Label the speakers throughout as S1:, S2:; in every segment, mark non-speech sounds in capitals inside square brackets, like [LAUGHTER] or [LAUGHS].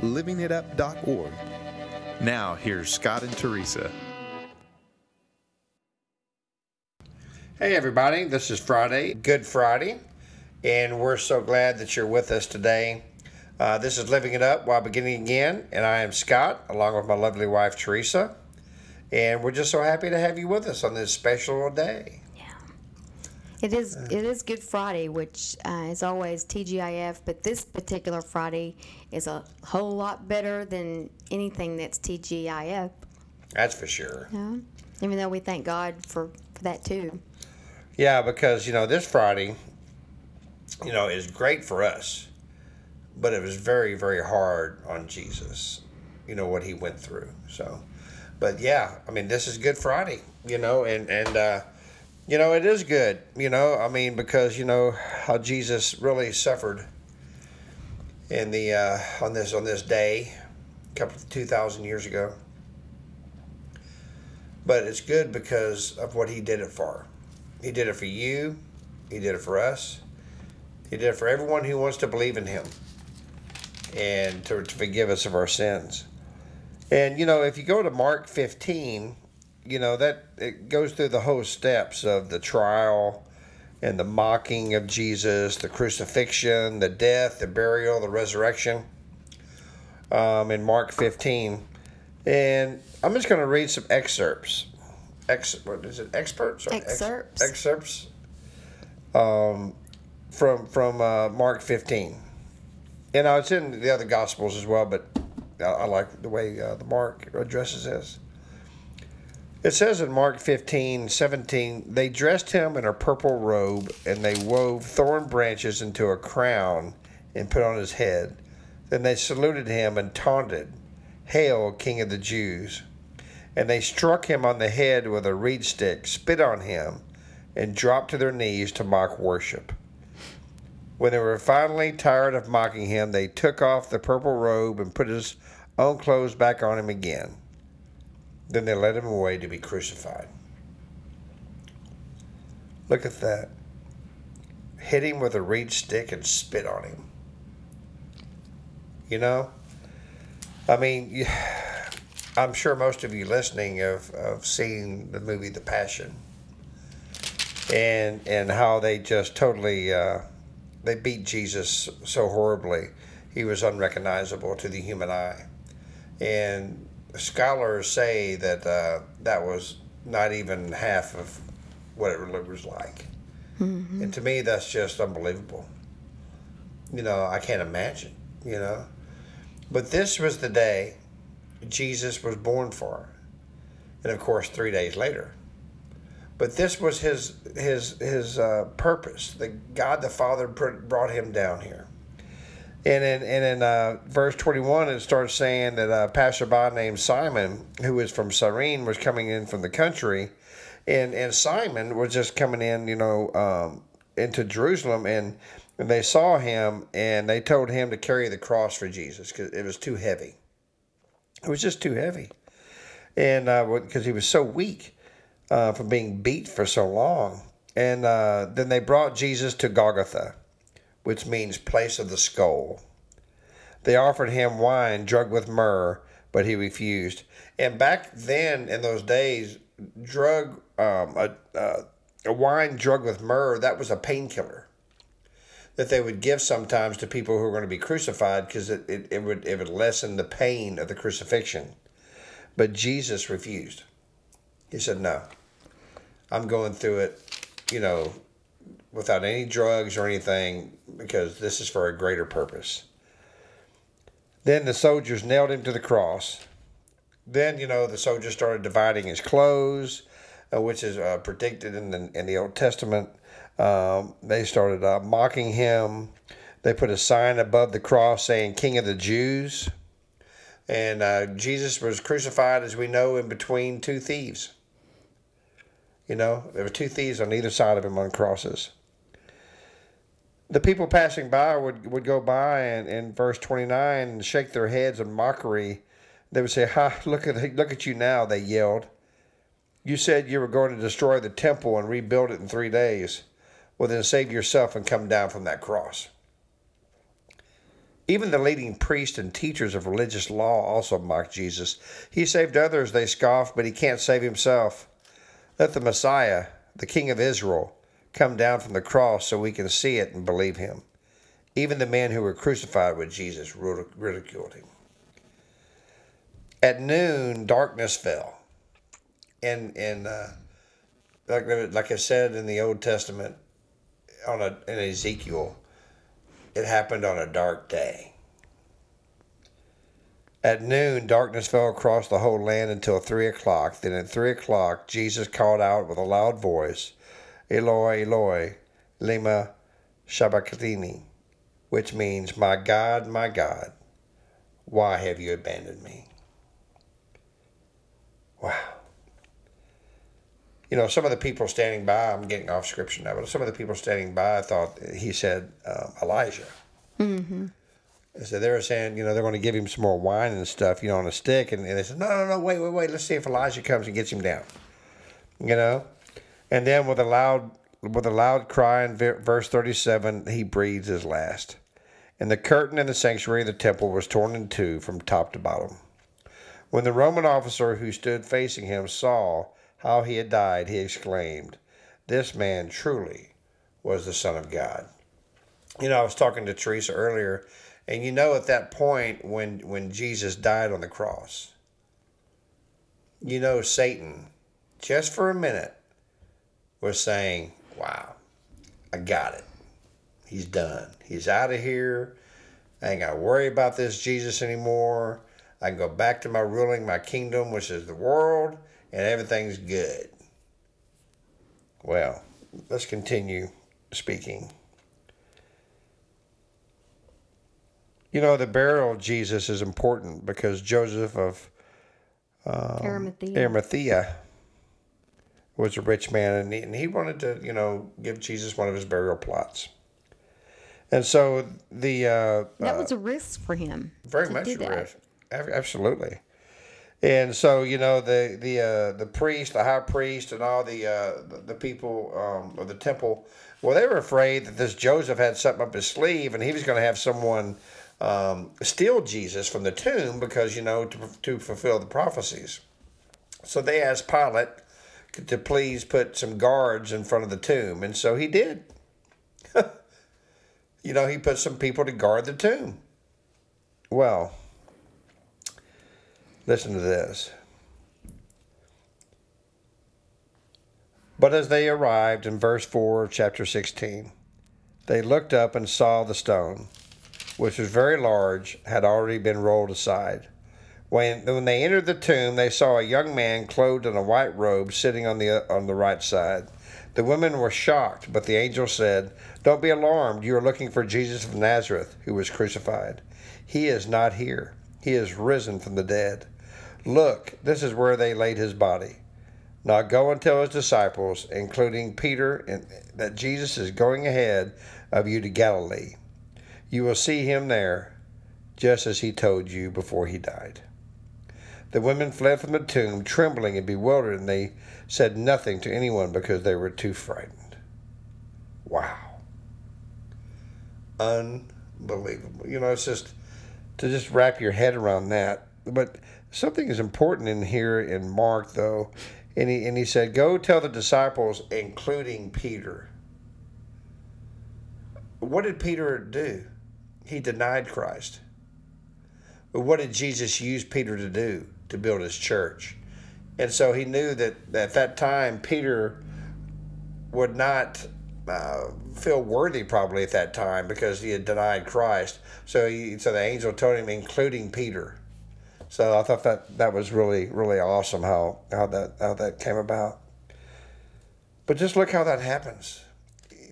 S1: livingitup.org. Now, here's Scott and Teresa.
S2: Hey, everybody, this is Friday, Good Friday, and we're so glad that you're with us today. Uh, this is Living It Up While Beginning Again, and I am Scott, along with my lovely wife, Teresa, and we're just so happy to have you with us on this special day.
S3: It is it is Good Friday, which uh, is always TGIF, but this particular Friday is a whole lot better than anything that's TGIF.
S2: That's for sure.
S3: Yeah. Even though we thank God for, for that too.
S2: Yeah, because, you know, this Friday, you know, is great for us, but it was very, very hard on Jesus, you know, what he went through. So, but yeah, I mean, this is Good Friday, you know, and, and, uh, you know, it is good, you know, I mean, because, you know, how Jesus really suffered in the, uh, on this, on this day, a couple, 2,000 years ago. But it's good because of what he did it for. He did it for you. He did it for us. He did it for everyone who wants to believe in him and to, to forgive us of our sins. And, you know, if you go to Mark 15, you know, that it goes through the whole steps of the trial and the mocking of Jesus, the crucifixion, the death, the burial, the resurrection um, in Mark 15. And I'm just going to read some excerpts. Ex, what is it? Experts? Or ex-
S3: Excerpts.
S2: excerpts um, from from uh, Mark 15. And uh, it's in the other Gospels as well, but I, I like the way uh, the Mark addresses this. It says in Mark 15, 17, they dressed him in a purple robe and they wove thorn branches into a crown and put on his head. Then they saluted him and taunted, Hail, King of the Jews! And they struck him on the head with a reed stick, spit on him, and dropped to their knees to mock worship. When they were finally tired of mocking him, they took off the purple robe and put his own clothes back on him again. Then they led him away to be crucified. Look at that. Hit him with a reed stick and spit on him. You know? I mean, [SIGHS] I'm sure most of you listening have, have seen the movie The Passion. And, and how they just totally uh, they beat Jesus so horribly he was unrecognizable to the human eye. And scholars say that uh, that was not even half of what it really was like. And to me, that's just unbelievable. You know, I can't imagine, you know. But this was the day Jesus was born for. And of course, three days later. But this was his his his uh, purpose. that God the Father brought him down here. And in and in uh, verse twenty one, it starts saying that a passerby named Simon, who was from Cyrene, was coming in from the country, and and Simon was just coming in, you know, um, into Jerusalem, and, and they saw him, and they told him to carry the cross for Jesus because it was too heavy. It was just too heavy, and because he was so weak uh, from being beat for so long. And uh, then they brought Jesus to Golgotha, which means place of the skull. They offered him wine drugged with myrrh, but he refused. And back then, in those days, drug um, a, uh, a wine drugged with myrrh that was a painkiller that they would give sometimes to people who were going to be crucified because it, it, it would it would lessen the pain of the crucifixion. But Jesus refused. He said, "No, I'm going through it, you know, without any drugs or anything because this is for a greater purpose." Then the soldiers nailed him to the cross. Then you know the soldiers started dividing his clothes, uh, which is uh, predicted in the in the Old Testament. Um, they started uh, mocking him. They put a sign above the cross saying "King of the Jews." And uh, Jesus was crucified, as we know, in between two thieves. You know, there were two thieves on either side of him on crosses. The people passing by would, would go by and in verse 29 and shake their heads in mockery. They would say, Ha, look at, look at you now, they yelled. You said you were going to destroy the temple and rebuild it in three days. Well, then save yourself and come down from that cross. Even the leading priests and teachers of religious law also mocked Jesus. He saved others, they scoffed, but he can't save himself. Let the Messiah, the King of Israel, come down from the cross so we can see it and believe him. Even the men who were crucified with Jesus ridiculed him. At noon, darkness fell. And, and uh, like, like I said in the Old Testament, on a, in Ezekiel, it happened on a dark day. At noon, darkness fell across the whole land until three o'clock. Then at three o'clock, Jesus called out with a loud voice, Eloi, Eloi, lema sabachthani, which means, My God, my God, why have you abandoned me? Wow. You know, some of the people standing by, I'm getting off scripture now, but some of the people standing by thought he said um, Elijah. Mm-hmm. So they were saying, you know, they're going to give him some more wine and stuff, you know, on a stick. And, and they said, no, no, no, wait, wait, wait. Let's see if Elijah comes and gets him down. You know? And then with a loud with a loud cry in verse 37, he breathes his last. And the curtain in the sanctuary of the temple was torn in two from top to bottom. When the Roman officer who stood facing him saw how he had died, he exclaimed, This man truly was the Son of God. You know, I was talking to Teresa earlier, and you know, at that point when, when Jesus died on the cross, you know, Satan, just for a minute, was saying, Wow, I got it. He's done. He's out of here. I ain't got to worry about this Jesus anymore. I can go back to my ruling my kingdom, which is the world, and everything's good. Well, let's continue speaking. You know, the burial of Jesus is important because Joseph of um, Arimathea. Arimathea was a rich man and he, and he wanted to, you know, give Jesus one of his burial plots. And so the. Uh,
S3: that was a risk for him.
S2: Very much a risk. Absolutely. And so you know the the uh, the priest, the high priest, and all the uh, the, the people um, of the temple, well, they were afraid that this Joseph had something up his sleeve, and he was going to have someone um, steal Jesus from the tomb because you know to to fulfill the prophecies. So they asked Pilate to please put some guards in front of the tomb, and so he did. [LAUGHS] you know, he put some people to guard the tomb. Well, Listen to this. But as they arrived in verse 4 of chapter 16, they looked up and saw the stone, which was very large, had already been rolled aside. When, when they entered the tomb, they saw a young man clothed in a white robe sitting on the, on the right side. The women were shocked, but the angel said, Don't be alarmed. You are looking for Jesus of Nazareth, who was crucified. He is not here. He is risen from the dead. Look, this is where they laid his body. Now go and tell his disciples, including Peter, that Jesus is going ahead of you to Galilee. You will see him there, just as he told you before he died. The women fled from the tomb, trembling and bewildered, and they said nothing to anyone because they were too frightened. Wow. Unbelievable. You know, it's just to just wrap your head around that. But Something is important in here in Mark, though. And he, and he said, Go tell the disciples, including Peter. What did Peter do? He denied Christ. But what did Jesus use Peter to do? To build his church. And so he knew that at that time, Peter would not uh, feel worthy probably at that time because he had denied Christ. So he, so the angel told him, including Peter. So I thought that that was really really awesome how how that how that came about. But just look how that happens.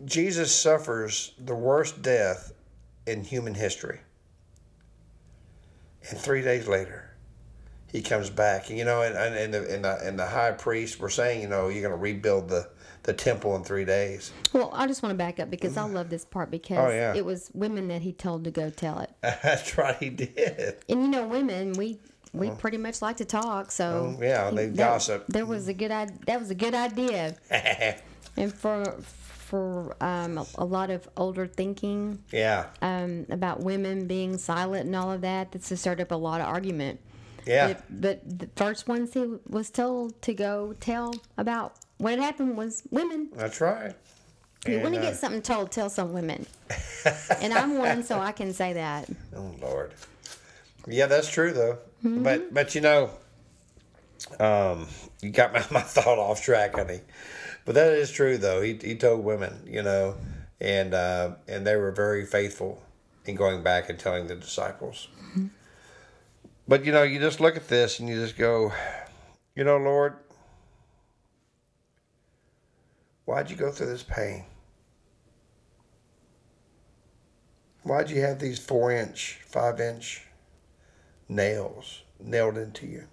S2: Jesus suffers the worst death in human history. And three days later, he comes back. You know, and, and, and, the, and, the, and the high priest were saying, you know, you're going to rebuild the, the temple in three days.
S3: Well, I just want to back up because I love this part because
S2: Oh, yeah.
S3: it was women that he told to go tell it. [LAUGHS]
S2: That's right, he did.
S3: And you know, women, we we pretty much like to talk, so
S2: Oh, yeah, they
S3: that-
S2: gossip.
S3: There was a good idea. That was a good idea, [LAUGHS] and for for um, a, a lot of older thinking
S2: yeah,
S3: um, about women being silent and all of that, that's has stirred up a lot of argument.
S2: Yeah.
S3: But, but the first ones he was told to go tell about what had happened was women.
S2: That's right.
S3: You
S2: And,
S3: want to
S2: uh,
S3: get something told, tell some women. [LAUGHS] and I'm one, so I can say that.
S2: Oh Lord. Yeah, that's true though.
S3: Mm-hmm.
S2: But but you know, um, you got my, [LAUGHS] my thought off track, honey. But that is true though. He he told women, you know, and uh, and they were very faithful in going back and telling the disciples. But you know, you just look at this and you just go, you know, Lord, why'd you go through this pain? Why'd you have these four inch, five inch nails nailed into you?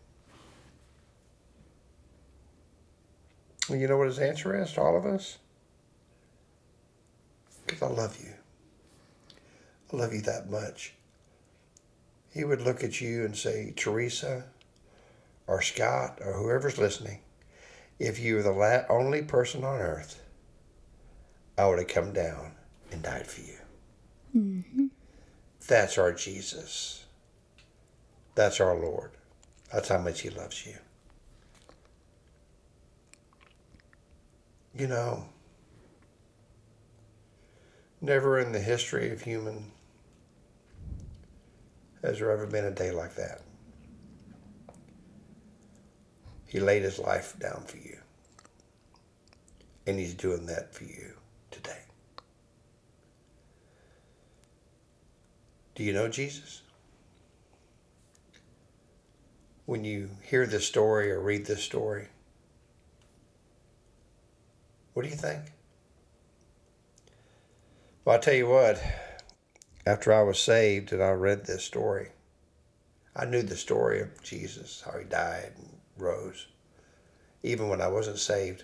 S2: You know what his answer is to all of us? Because I love you. I love you that much. He would look at you and say, Teresa or Scott or whoever's listening, if you were the la- only person on earth, I would have come down and died for you. Mm-hmm. That's our Jesus. That's our Lord. That's how much He loves you. You know, never in the history of human has there ever been a day like that. He laid his life down for you. And he's doing that for you today. Do you know Jesus? When you hear this story or read this story, what do you think? Well, I tell you what, after I was saved and I read this story, I knew the story of Jesus, how he died and rose, even when I wasn't saved.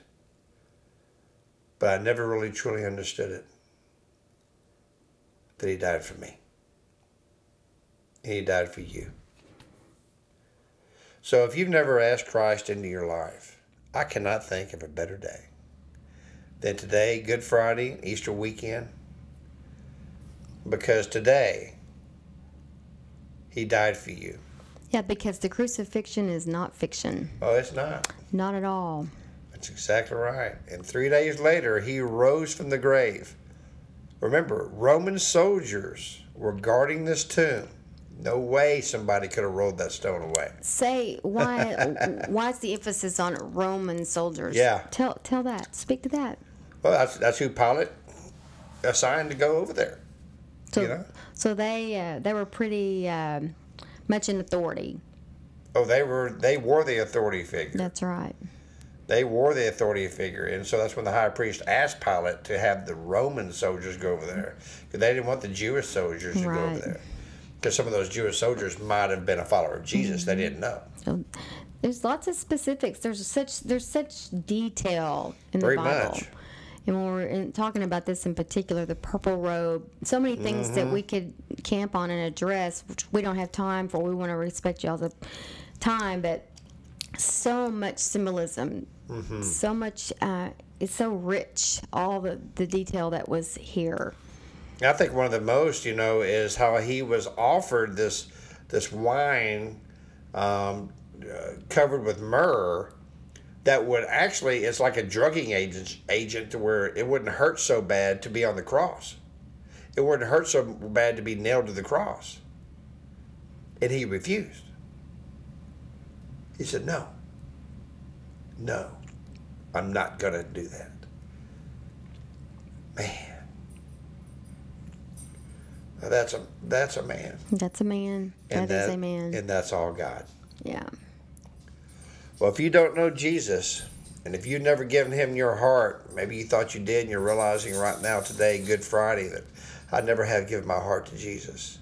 S2: But I never really truly understood it that he died for me. And he died for you. So if you've never asked Christ into your life, I cannot think of a better day than today, Good Friday, Easter weekend. Because today, he died for you.
S3: Yeah, because the crucifixion is not fiction.
S2: Oh, it's not.
S3: Not at all.
S2: That's exactly right. And three days later, he rose from the grave. Remember, Roman soldiers were guarding this tomb. No way somebody could have rolled that stone away.
S3: Say why? [LAUGHS] why is the emphasis on Roman soldiers?
S2: Yeah.
S3: Tell tell that. Speak to that.
S2: Well, that's, that's who Pilate assigned to go over there.
S3: So
S2: know?
S3: so they uh, they were pretty um, much in authority.
S2: Oh, they were they were the authority figure.
S3: That's right.
S2: They were the authority figure, and so that's when the high priest asked Pilate to have the Roman soldiers go over there because they didn't want the Jewish soldiers to go over there because some of those Jewish soldiers might have been a follower of Jesus. They didn't know.
S3: So there's lots of specifics. There's such there's such detail in the
S2: Very
S3: Bible.
S2: much.
S3: And when we're in, talking about this in particular, the purple robe, so many things
S2: Mm-hmm.
S3: that we could camp on and address, which we don't have time for. We want to respect y'all's time, but so much symbolism,
S2: Mm-hmm.
S3: so much. Uh, it's so rich. All the the detail that was here.
S2: I think one of the most, you know, is how he was offered this this wine um, uh, covered with myrrh that would actually it's like a drugging agent agent to where it wouldn't hurt so bad to be on the cross. It wouldn't hurt so bad to be nailed to the cross. And he refused. He said, "No. No. I'm not going to do that." Man. Now that's a that's a man.
S3: That's a man.
S2: And
S3: that is a man.
S2: And that's all God.
S3: yeah.
S2: Well, if you don't know Jesus, and if you've never given him your heart, maybe you thought you did, and you're realizing right now, today, Good Friday, that I never have given my heart to Jesus.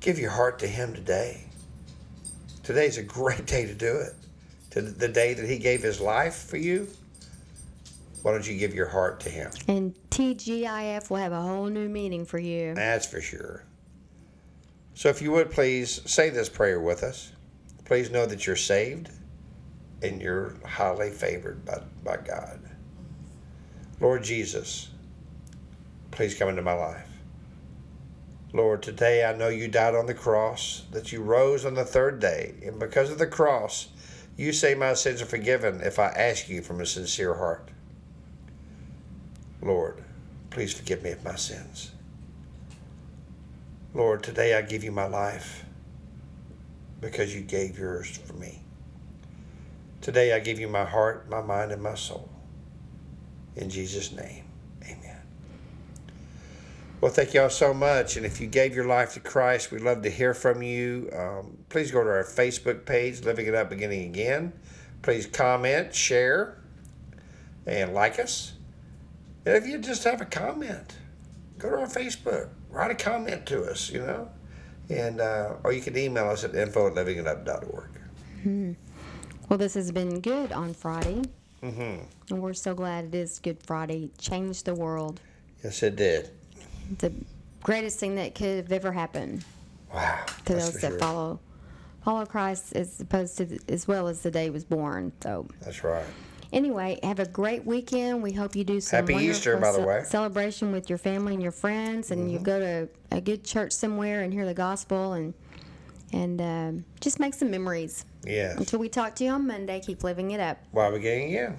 S2: Give your heart to him today. Today's a great [LAUGHS] day to do it. To the day that He gave His life for you. Why don't you give your heart to Him?
S3: And TGIF will have a whole new meaning for you.
S2: That's for sure. So, if you would please say this prayer with us. Please know that you're saved and you're highly favored by, by God. Lord Jesus, please come into my life. Lord, today I know you died on the cross, that you rose on the third day, and because of the cross, you say my sins are forgiven if I ask you from a sincere heart. Lord, please forgive me of my sins. Lord, today I give you my life because you gave yours for me. Today I give you my heart, my mind, and my soul. In Jesus' name, amen. Well, thank you all so much. And if you gave your life to Christ, we'd love to hear from you. Um, please go to our Facebook page, Living It Up Beginning Again. Please comment, share, and like us. And if you just have a comment, go to our Facebook, write a comment to us, you know. And uh, or you can email us at info at livingitup.org.
S3: Well, this has been good on Friday.
S2: Mm-hmm.
S3: And we're so glad it is Good Friday. Changed the world.
S2: Yes, it did.
S3: The greatest thing that could have ever happened
S2: Wow.
S3: to those that
S2: sure.
S3: follow follow Christ as opposed to as well as the day he was born. So
S2: That's right.
S3: anyway, have a great weekend. We hope you do some
S2: Happy Easter, by the
S3: ce-
S2: way. Mm-hmm.
S3: celebration with your family and your friends, and you go to a good church somewhere and hear the gospel and and um, just make some memories.
S2: Yeah.
S3: Until we talk to you on Monday, keep living it up.
S2: While we're getting again.